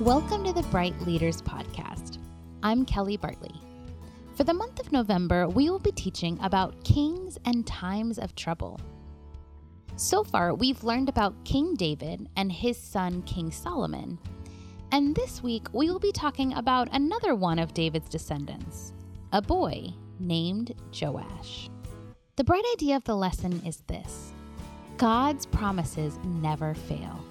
Welcome to the Bright Leaders Podcast. I'm Kelly Bartley. For the month of November, we will be teaching about kings and times of trouble. So far, we've learned about King David and his son, King Solomon. And this week, we will be talking about another one of David's descendants, a boy named Joash. The bright idea of the lesson is this God's promises never fail.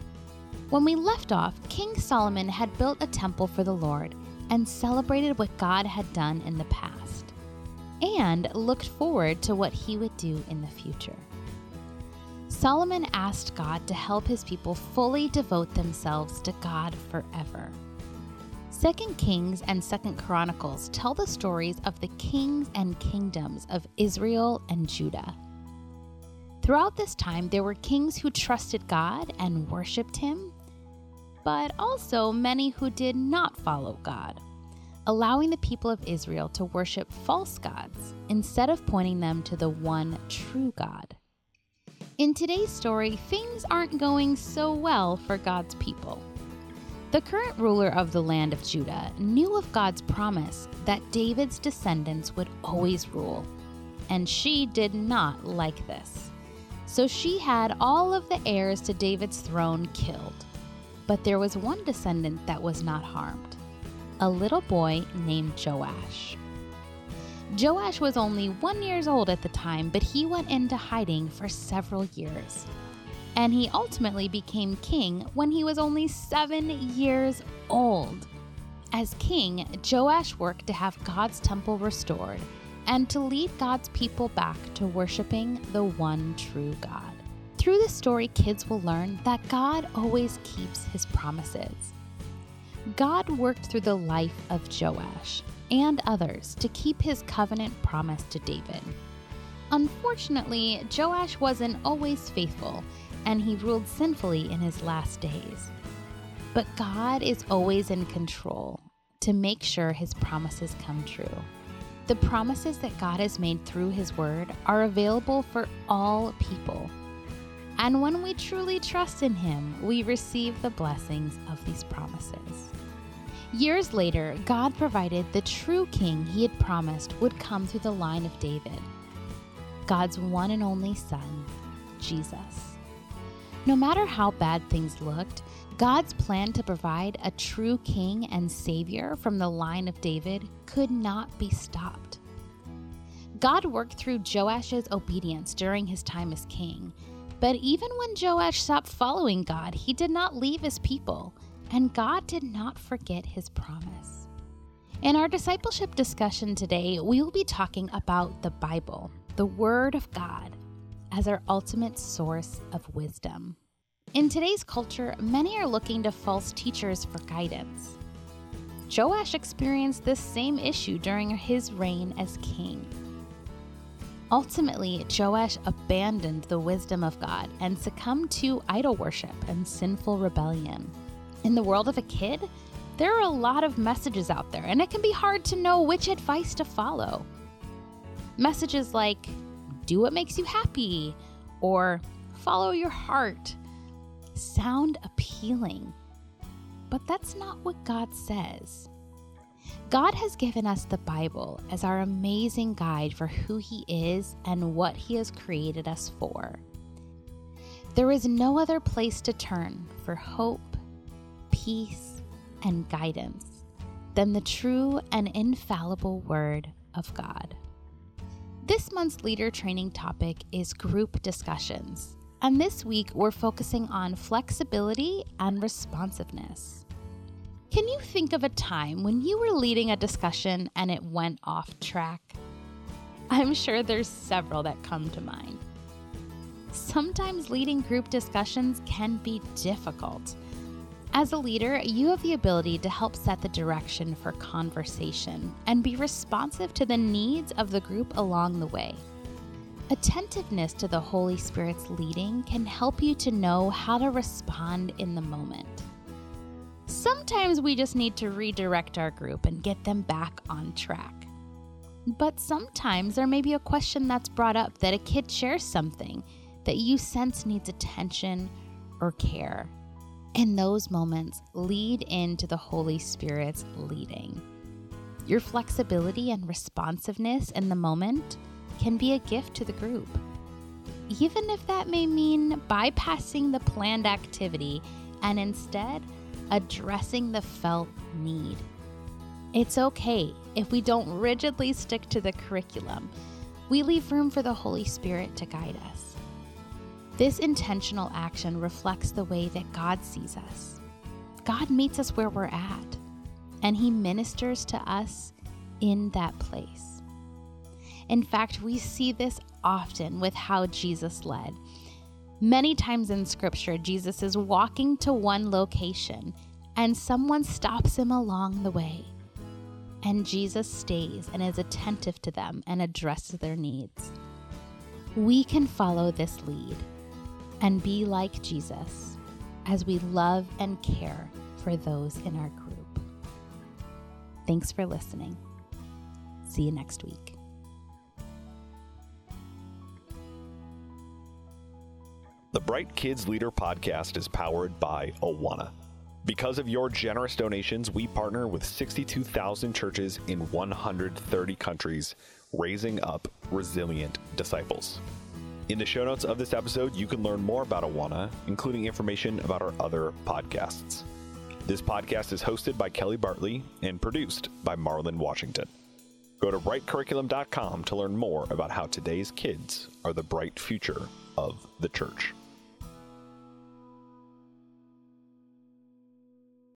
When we left off, King Solomon had built a temple for the Lord and celebrated what God had done in the past, and looked forward to what he would do in the future. Solomon asked God to help his people fully devote themselves to God forever. Second Kings and Second Chronicles tell the stories of the kings and kingdoms of Israel and Judah. Throughout this time, there were kings who trusted God and worshiped Him, but also many who did not follow God, allowing the people of Israel to worship false gods instead of pointing them to the one true God. In today's story, things aren't going so well for God's people. The current ruler of the land of Judah knew of God's promise that David's descendants would always rule, and she did not like this. So she had all of the heirs to David's throne killed. But there was one descendant that was not harmed a little boy named Joash. Joash was only one years old at the time, but he went into hiding for several years. And he ultimately became king when he was only seven years old. As king, Joash worked to have God's temple restored and to lead God's people back to worshiping the one true God. Through the story, kids will learn that God always keeps his promises. God worked through the life of Joash and others to keep his covenant promise to David. Unfortunately, Joash wasn't always faithful, and he ruled sinfully in his last days. But God is always in control to make sure his promises come true. The promises that God has made through his word are available for all people and when we truly trust in Him, we receive the blessings of these promises. Years later, God provided the true king He had promised would come through the line of David God's one and only Son, Jesus. No matter how bad things looked, God's plan to provide a true king and savior from the line of David could not be stopped. God worked through Joash's obedience during his time as king but even when Joash stopped following God, he did not leave his people, and God did not forget his promise. In our discipleship discussion today, we will be talking about the Bible, the Word of God, as our ultimate source of wisdom. In today's culture, many are looking to false teachers for guidance. Joash experienced this same issue during his reign as king. Ultimately, Joash abandoned the wisdom of God and succumbed to idol worship and sinful rebellion. In the world of a kid, there are a lot of messages out there, and it can be hard to know which advice to follow. Messages like, do what makes you happy, or follow your heart, sound appealing. But that's not what God says. God has given us the Bible as our amazing guide for who He is and what He has created us for. There is no other place to turn for hope, peace, and guidance than the true and infallible Word of God. This month's leader training topic is group discussions, and this week we're focusing on flexibility and responsiveness. Can you think of a time when you were leading a discussion and it went off track? I'm sure there's several that come to mind. Sometimes leading group discussions can be difficult. As a leader, you have the ability to help set the direction for conversation and be responsive to the needs of the group along the way. Attentiveness to the Holy Spirit's leading can help you to know how to respond in the moment. Sometimes we just need to redirect our group and get them back on track. But sometimes there may be a question that's brought up that a kid shares something that you sense needs attention or care. And those moments, lead into the Holy Spirit's leading. Your flexibility and responsiveness in the moment can be a gift to the group. Even if that may mean bypassing the planned activity and instead addressing the felt need. It's okay if we don't rigidly stick to the curriculum. We leave room for the Holy Spirit to guide us. This intentional action reflects the way that God sees us. God meets us where we're at, and He ministers to us in that place. In fact, we see this often with how Jesus led. Many times in Scripture, Jesus is walking to one location and someone stops him along the way. And Jesus stays and is attentive to them and addresses their needs. We can follow this lead and be like Jesus as we love and care for those in our group. Thanks for listening. See you next week. The Bright Kids Leader podcast is powered by Awana. Because of your generous donations, we partner with 62,000 churches in 130 countries, raising up resilient disciples. In the show notes of this episode, you can learn more about Awana, including information about our other podcasts. This podcast is hosted by Kelly Bartley and produced by Marlon Washington. Go to brightcurriculum.com to learn more about how today's kids are the bright future of the church.